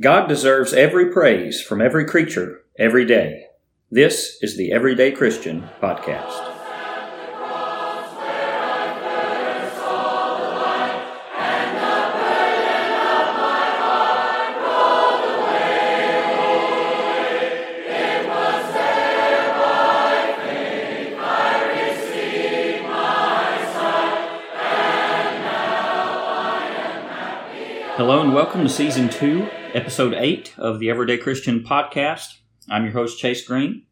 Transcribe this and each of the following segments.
God deserves every praise from every creature every day. This is the Everyday Christian Podcast. Hello and welcome to Season 2, Episode 8 of the Everyday Christian Podcast. I'm your host, Chase Green,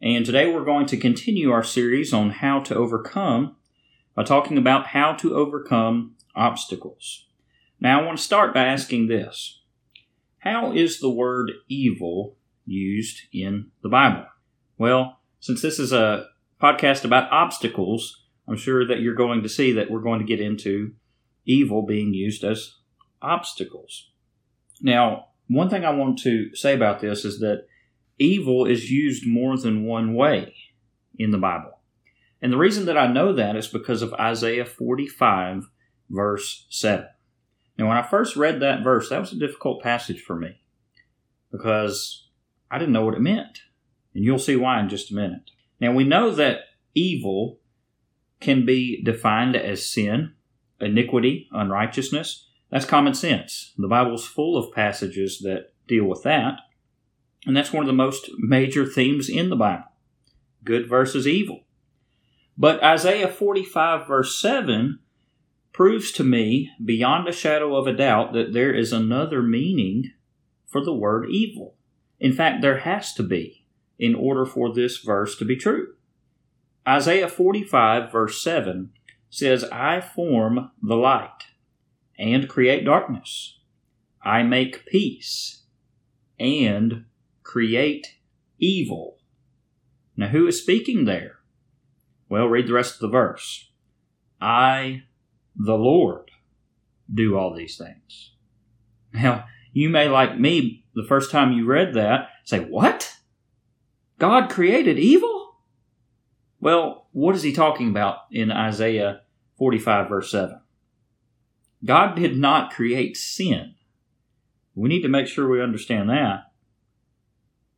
and today we're going to continue our series on how to overcome by talking about how to overcome obstacles. Now, I want to start by asking this How is the word evil used in the Bible? Well, since this is a podcast about obstacles, I'm sure that you're going to see that we're going to get into evil being used as obstacles. Now, one thing I want to say about this is that evil is used more than one way in the Bible. And the reason that I know that is because of Isaiah 45, verse 7. Now, when I first read that verse, that was a difficult passage for me because I didn't know what it meant. And you'll see why in just a minute. Now, we know that evil can be defined as sin, iniquity, unrighteousness, that's common sense. The Bible's full of passages that deal with that. And that's one of the most major themes in the Bible good versus evil. But Isaiah 45, verse 7, proves to me, beyond a shadow of a doubt, that there is another meaning for the word evil. In fact, there has to be in order for this verse to be true. Isaiah 45, verse 7 says, I form the light and create darkness. I make peace and create evil. Now, who is speaking there? Well, read the rest of the verse. I, the Lord, do all these things. Now, you may, like me, the first time you read that, say, What? God created evil? Well, what is he talking about in Isaiah 45, verse 7? God did not create sin. We need to make sure we understand that.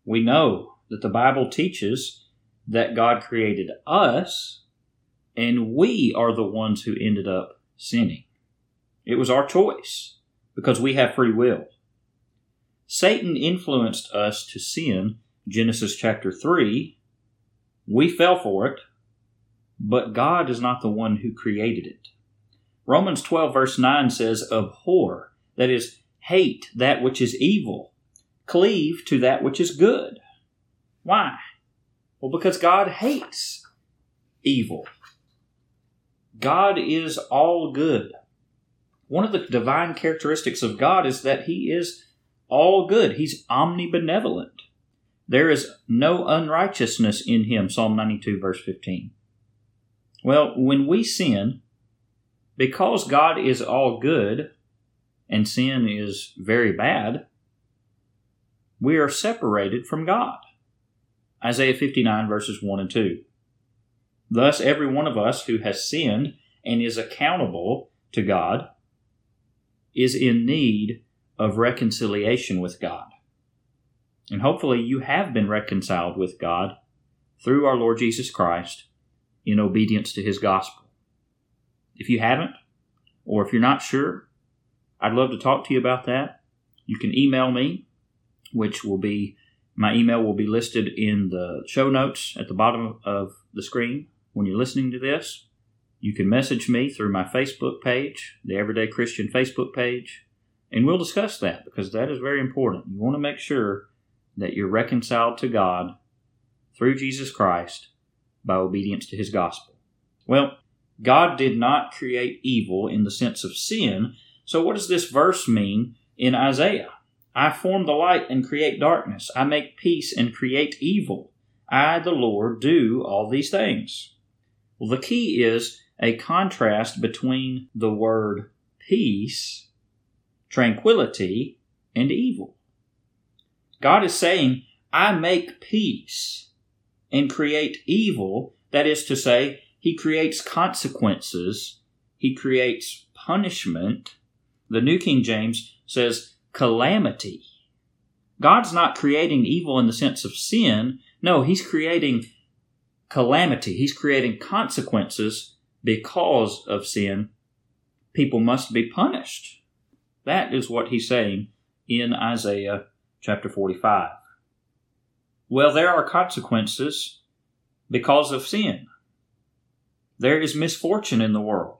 We know that the Bible teaches that God created us, and we are the ones who ended up sinning. It was our choice because we have free will. Satan influenced us to sin, Genesis chapter 3. We fell for it, but God is not the one who created it. Romans 12, verse 9 says, Abhor, that is, hate that which is evil, cleave to that which is good. Why? Well, because God hates evil. God is all good. One of the divine characteristics of God is that He is all good. He's omnibenevolent. There is no unrighteousness in Him, Psalm 92, verse 15. Well, when we sin, because God is all good and sin is very bad, we are separated from God. Isaiah 59, verses 1 and 2. Thus, every one of us who has sinned and is accountable to God is in need of reconciliation with God. And hopefully, you have been reconciled with God through our Lord Jesus Christ in obedience to his gospel. If you haven't, or if you're not sure, I'd love to talk to you about that. You can email me, which will be my email will be listed in the show notes at the bottom of the screen when you're listening to this. You can message me through my Facebook page, the Everyday Christian Facebook page, and we'll discuss that because that is very important. You want to make sure that you're reconciled to God through Jesus Christ by obedience to his gospel. Well, God did not create evil in the sense of sin. So, what does this verse mean in Isaiah? I form the light and create darkness. I make peace and create evil. I, the Lord, do all these things. Well, the key is a contrast between the word peace, tranquility, and evil. God is saying, I make peace and create evil. That is to say, he creates consequences, he creates punishment. The New King James says calamity. God's not creating evil in the sense of sin. No, He's creating calamity. He's creating consequences because of sin. People must be punished. That is what He's saying in Isaiah chapter 45. Well, there are consequences because of sin. There is misfortune in the world.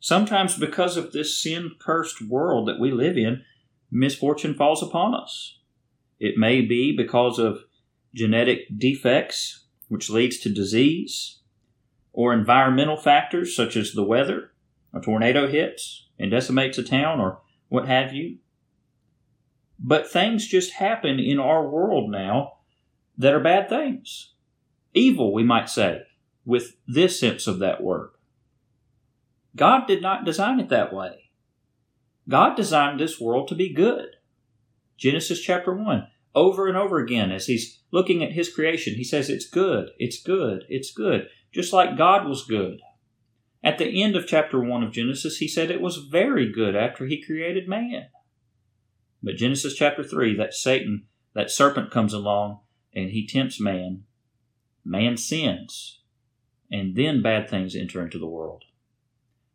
Sometimes, because of this sin cursed world that we live in, misfortune falls upon us. It may be because of genetic defects, which leads to disease, or environmental factors such as the weather, a tornado hits and decimates a town, or what have you. But things just happen in our world now that are bad things. Evil, we might say, with this sense of that word. God did not design it that way. God designed this world to be good. Genesis chapter 1, over and over again, as he's looking at his creation, he says, It's good, it's good, it's good, just like God was good. At the end of chapter 1 of Genesis, he said it was very good after he created man. But Genesis chapter 3, that Satan, that serpent comes along and he tempts man. Man sins, and then bad things enter into the world.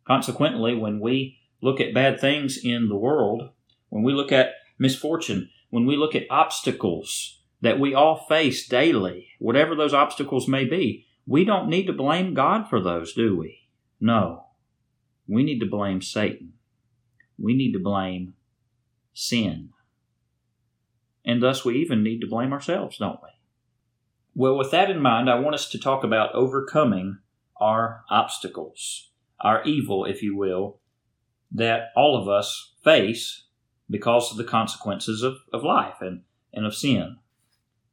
Consequently, when we look at bad things in the world, when we look at misfortune, when we look at obstacles that we all face daily, whatever those obstacles may be, we don't need to blame God for those, do we? No. We need to blame Satan. We need to blame sin. And thus we even need to blame ourselves, don't we? Well, with that in mind, I want us to talk about overcoming our obstacles, our evil, if you will, that all of us face because of the consequences of, of life and, and of sin.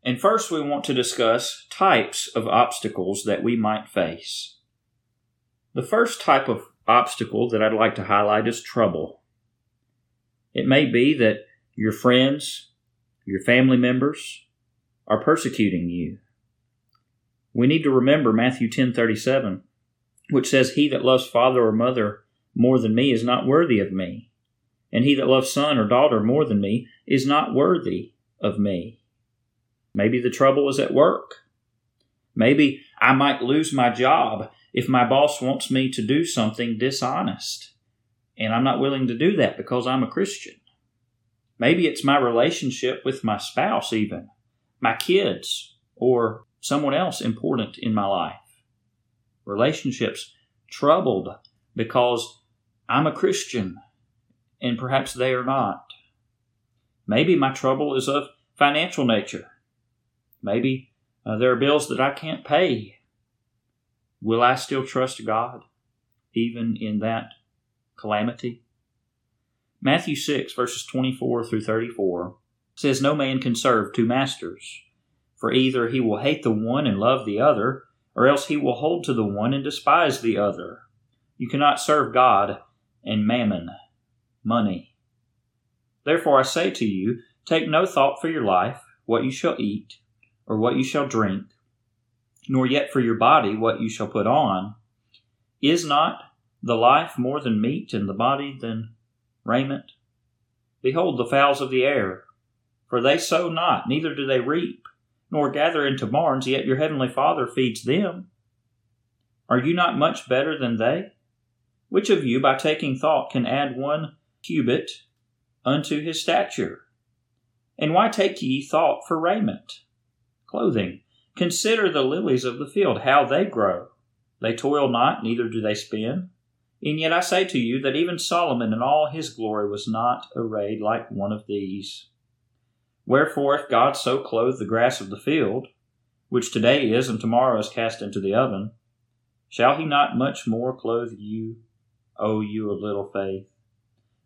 And first, we want to discuss types of obstacles that we might face. The first type of obstacle that I'd like to highlight is trouble. It may be that your friends, your family members are persecuting you. We need to remember Matthew 10:37, which says he that loves father or mother more than me is not worthy of me, and he that loves son or daughter more than me is not worthy of me. Maybe the trouble is at work. Maybe I might lose my job if my boss wants me to do something dishonest and I'm not willing to do that because I'm a Christian. Maybe it's my relationship with my spouse, even my kids, or someone else important in my life. Relationships troubled because I'm a Christian and perhaps they are not. Maybe my trouble is of financial nature. Maybe uh, there are bills that I can't pay. Will I still trust God even in that calamity. Matthew 6, verses 24 through 34 says, No man can serve two masters, for either he will hate the one and love the other, or else he will hold to the one and despise the other. You cannot serve God and mammon, money. Therefore I say to you, take no thought for your life, what you shall eat, or what you shall drink, nor yet for your body what you shall put on. Is not the life more than meat, and the body than raiment? Behold the fowls of the air, for they sow not, neither do they reap, nor gather into barns, yet your heavenly Father feeds them. Are you not much better than they? Which of you, by taking thought, can add one cubit unto his stature? And why take ye thought for raiment? Clothing. Consider the lilies of the field, how they grow. They toil not, neither do they spin. And yet I say to you that even Solomon in all his glory was not arrayed like one of these. Wherefore, if God so clothe the grass of the field, which today is and tomorrow is cast into the oven, shall he not much more clothe you, O you of little faith?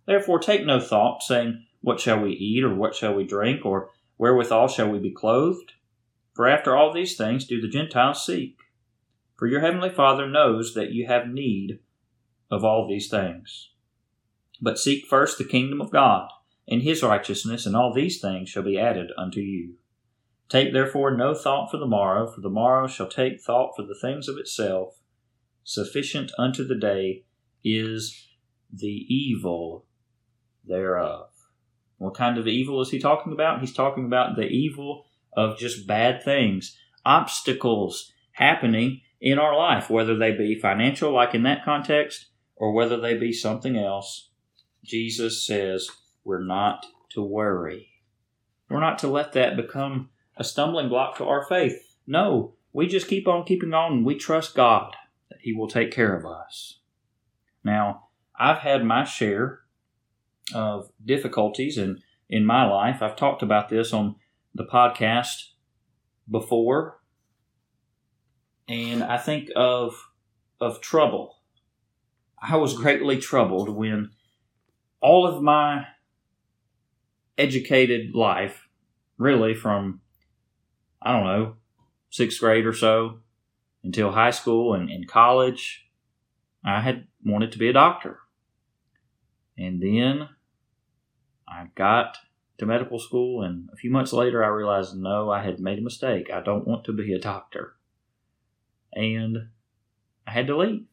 Therefore take no thought, saying, What shall we eat, or what shall we drink, or wherewithal shall we be clothed? For after all these things do the Gentiles seek. For your heavenly Father knows that you have need of all these things. But seek first the kingdom of God and his righteousness, and all these things shall be added unto you. Take therefore no thought for the morrow, for the morrow shall take thought for the things of itself. Sufficient unto the day is the evil thereof. What kind of evil is he talking about? He's talking about the evil of just bad things, obstacles happening in our life, whether they be financial, like in that context, or whether they be something else. Jesus says we're not to worry. We're not to let that become a stumbling block to our faith. No, we just keep on keeping on we trust God that He will take care of us. Now, I've had my share of difficulties in, in my life. I've talked about this on the podcast before. And I think of of trouble. I was greatly troubled when all of my educated life, really from I don't know, sixth grade or so until high school and in college, I had wanted to be a doctor. And then I got to medical school, and a few months later, I realized no, I had made a mistake. I don't want to be a doctor. And I had to leave.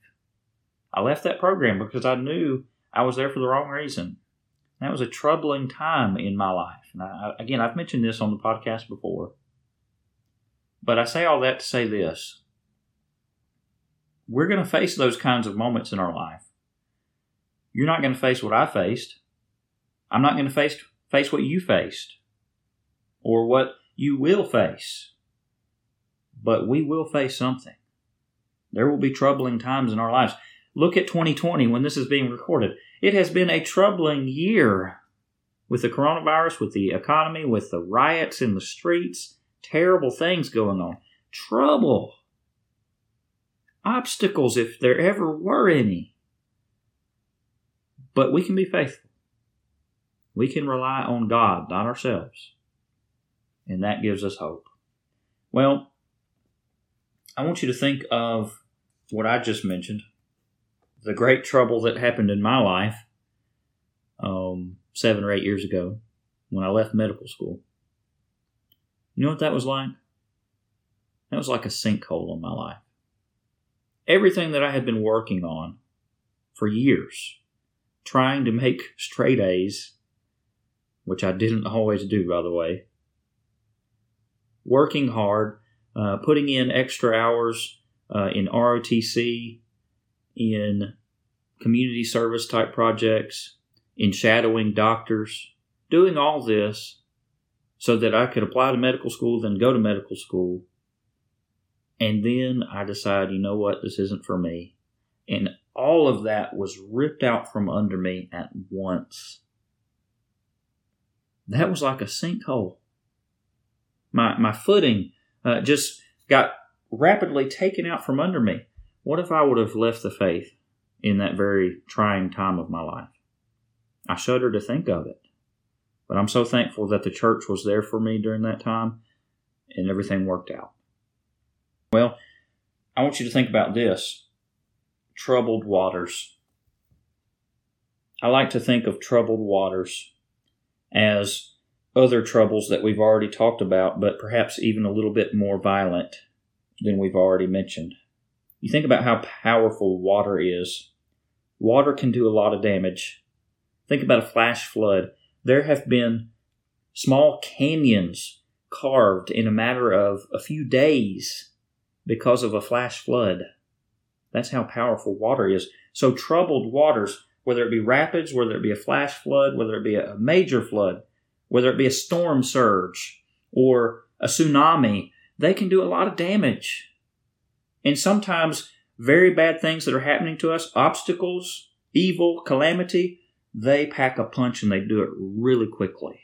I left that program because I knew I was there for the wrong reason. That was a troubling time in my life. And I, again, I've mentioned this on the podcast before. But I say all that to say this we're going to face those kinds of moments in our life. You're not going to face what I faced. I'm not going to face face what you faced or what you will face. But we will face something. There will be troubling times in our lives. Look at 2020 when this is being recorded. It has been a troubling year with the coronavirus, with the economy, with the riots in the streets, terrible things going on. Trouble. Obstacles, if there ever were any. But we can be faithful. We can rely on God, not ourselves. And that gives us hope. Well, I want you to think of what I just mentioned the great trouble that happened in my life um, seven or eight years ago when I left medical school. You know what that was like? That was like a sinkhole in my life. Everything that I had been working on for years trying to make straight A's, which I didn't always do, by the way, working hard, uh, putting in extra hours uh, in ROTC, in community service type projects, in shadowing doctors, doing all this so that I could apply to medical school, then go to medical school. And then I decide, you know what, this isn't for me. And all of that was ripped out from under me at once. That was like a sinkhole. My, my footing uh, just got rapidly taken out from under me. What if I would have left the faith in that very trying time of my life? I shudder to think of it. But I'm so thankful that the church was there for me during that time and everything worked out. Well, I want you to think about this troubled waters. I like to think of troubled waters as other troubles that we've already talked about, but perhaps even a little bit more violent than we've already mentioned. You think about how powerful water is. Water can do a lot of damage. Think about a flash flood. There have been small canyons carved in a matter of a few days because of a flash flood. That's how powerful water is. So, troubled waters, whether it be rapids, whether it be a flash flood, whether it be a major flood, whether it be a storm surge or a tsunami, they can do a lot of damage. And sometimes, very bad things that are happening to us, obstacles, evil, calamity, they pack a punch and they do it really quickly.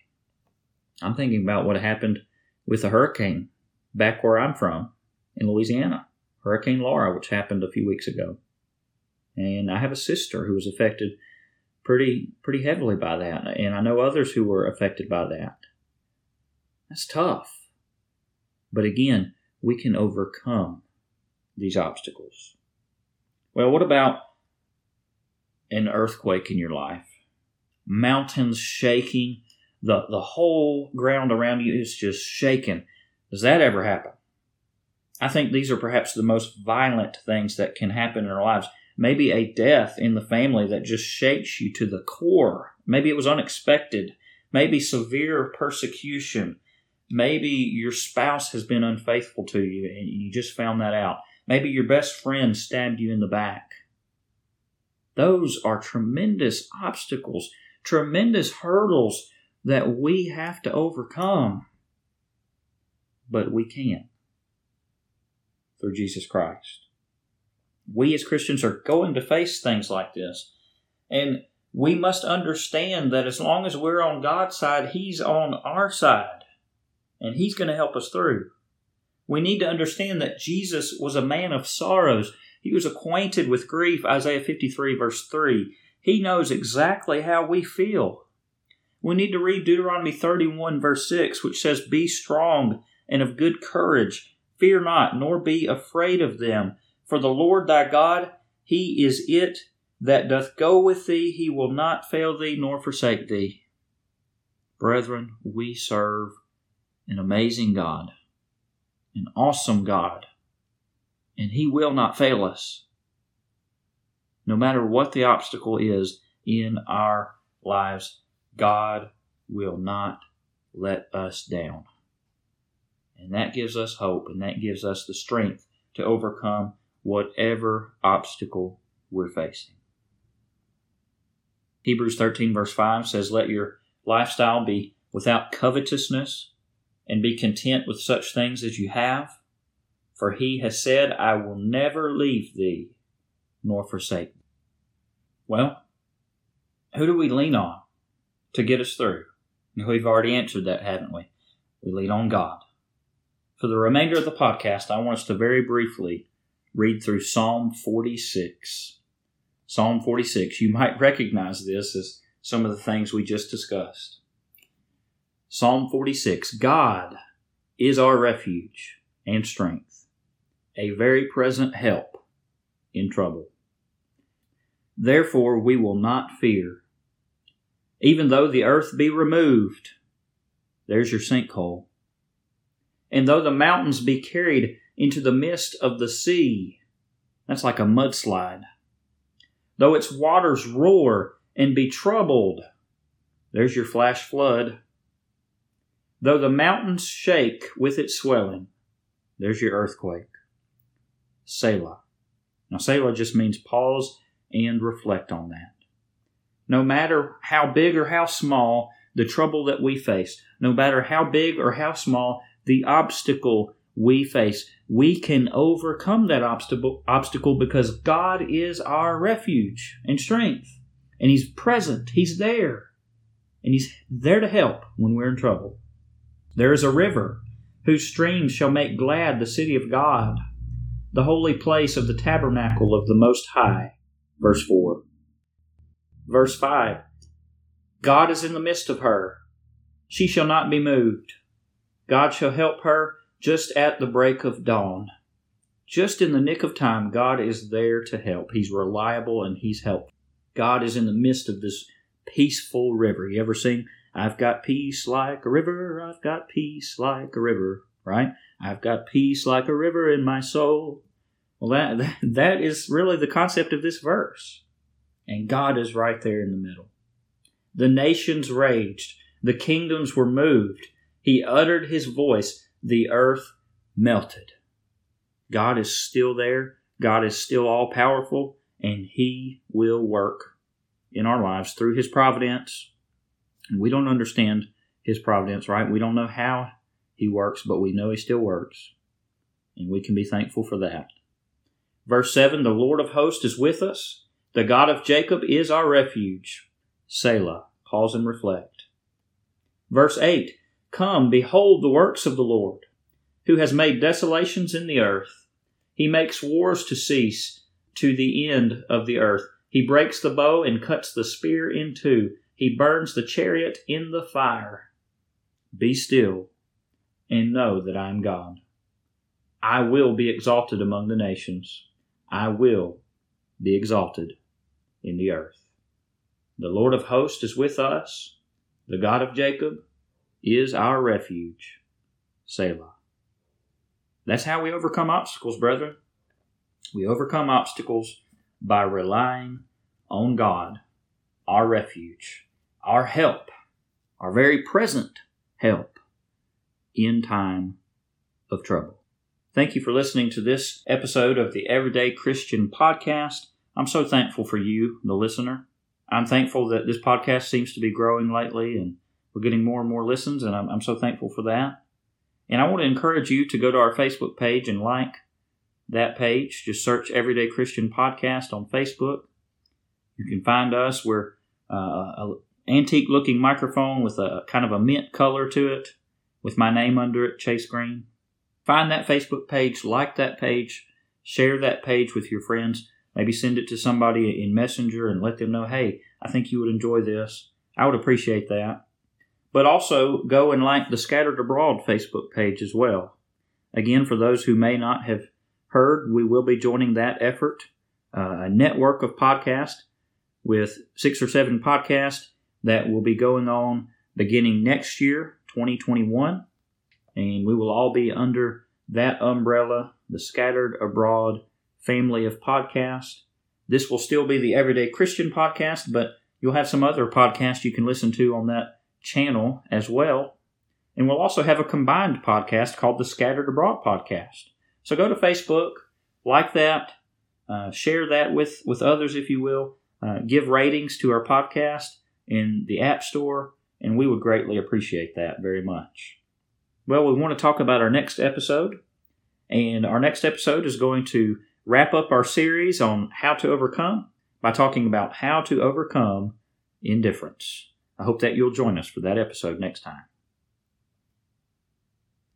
I'm thinking about what happened with a hurricane back where I'm from in Louisiana. Hurricane Laura, which happened a few weeks ago. And I have a sister who was affected pretty pretty heavily by that, and I know others who were affected by that. That's tough. But again, we can overcome these obstacles. Well, what about an earthquake in your life? Mountains shaking, the, the whole ground around you is just shaking. Does that ever happen? I think these are perhaps the most violent things that can happen in our lives. Maybe a death in the family that just shakes you to the core. Maybe it was unexpected. maybe severe persecution. Maybe your spouse has been unfaithful to you and you just found that out. Maybe your best friend stabbed you in the back. Those are tremendous obstacles, tremendous hurdles that we have to overcome. But we can through Jesus Christ. We as Christians are going to face things like this. And we must understand that as long as we're on God's side, He's on our side. And He's going to help us through. We need to understand that Jesus was a man of sorrows. He was acquainted with grief, Isaiah 53, verse 3. He knows exactly how we feel. We need to read Deuteronomy 31, verse 6, which says, Be strong and of good courage. Fear not, nor be afraid of them. For the Lord thy God, he is it that doth go with thee. He will not fail thee nor forsake thee. Brethren, we serve an amazing God an awesome God, and He will not fail us. No matter what the obstacle is in our lives, God will not let us down. And that gives us hope and that gives us the strength to overcome whatever obstacle we're facing. Hebrews 13, verse 5 says, Let your lifestyle be without covetousness and be content with such things as you have. For he has said, I will never leave thee nor forsake thee. Well, who do we lean on to get us through? We've already answered that, haven't we? We lean on God. For the remainder of the podcast, I want us to very briefly read through Psalm 46. Psalm 46. You might recognize this as some of the things we just discussed. Psalm 46 God is our refuge and strength, a very present help in trouble. Therefore we will not fear. Even though the earth be removed, there's your sinkhole. And though the mountains be carried into the midst of the sea, that's like a mudslide. Though its waters roar and be troubled, there's your flash flood. Though the mountains shake with its swelling, there's your earthquake. Selah. Now, Selah just means pause and reflect on that. No matter how big or how small the trouble that we face, no matter how big or how small the obstacle we face, we can overcome that obstacle, obstacle because God is our refuge and strength. And He's present, He's there, and He's there to help when we're in trouble. There is a river, whose streams shall make glad the city of God, the holy place of the tabernacle of the Most High. Verse 4. Verse 5 God is in the midst of her. She shall not be moved. God shall help her just at the break of dawn. Just in the nick of time, God is there to help. He's reliable and He's helpful. God is in the midst of this peaceful river. You ever sing I've got peace like a river, I've got peace like a river, right? I've got peace like a river in my soul. Well, that, that, that is really the concept of this verse. And God is right there in the middle. The nations raged, the kingdoms were moved. He uttered his voice, the earth melted. God is still there, God is still all powerful, and He will work in our lives through His providence and we don't understand his providence, right? We don't know how he works, but we know he still works. And we can be thankful for that. Verse 7 The Lord of hosts is with us. The God of Jacob is our refuge. Selah. Pause and reflect. Verse 8 Come, behold the works of the Lord, who has made desolations in the earth. He makes wars to cease to the end of the earth. He breaks the bow and cuts the spear in two. He burns the chariot in the fire. Be still and know that I am God. I will be exalted among the nations. I will be exalted in the earth. The Lord of hosts is with us. The God of Jacob is our refuge. Selah. That's how we overcome obstacles, brethren. We overcome obstacles by relying on God, our refuge our help, our very present help in time of trouble. Thank you for listening to this episode of the Everyday Christian Podcast. I'm so thankful for you, the listener. I'm thankful that this podcast seems to be growing lately and we're getting more and more listens, and I'm, I'm so thankful for that. And I want to encourage you to go to our Facebook page and like that page. Just search Everyday Christian Podcast on Facebook. You can find us. We're uh, antique looking microphone with a kind of a mint color to it with my name under it, Chase Green. Find that Facebook page, like that page, share that page with your friends. Maybe send it to somebody in Messenger and let them know, hey, I think you would enjoy this. I would appreciate that. But also go and like the Scattered Abroad Facebook page as well. Again, for those who may not have heard, we will be joining that effort, uh, a network of podcasts with six or seven podcasts that will be going on beginning next year, 2021. And we will all be under that umbrella, the Scattered Abroad family of podcasts. This will still be the Everyday Christian podcast, but you'll have some other podcasts you can listen to on that channel as well. And we'll also have a combined podcast called the Scattered Abroad Podcast. So go to Facebook, like that, uh, share that with, with others if you will, uh, give ratings to our podcast in the App Store, and we would greatly appreciate that very much. Well, we want to talk about our next episode, and our next episode is going to wrap up our series on how to overcome by talking about how to overcome indifference. I hope that you'll join us for that episode next time.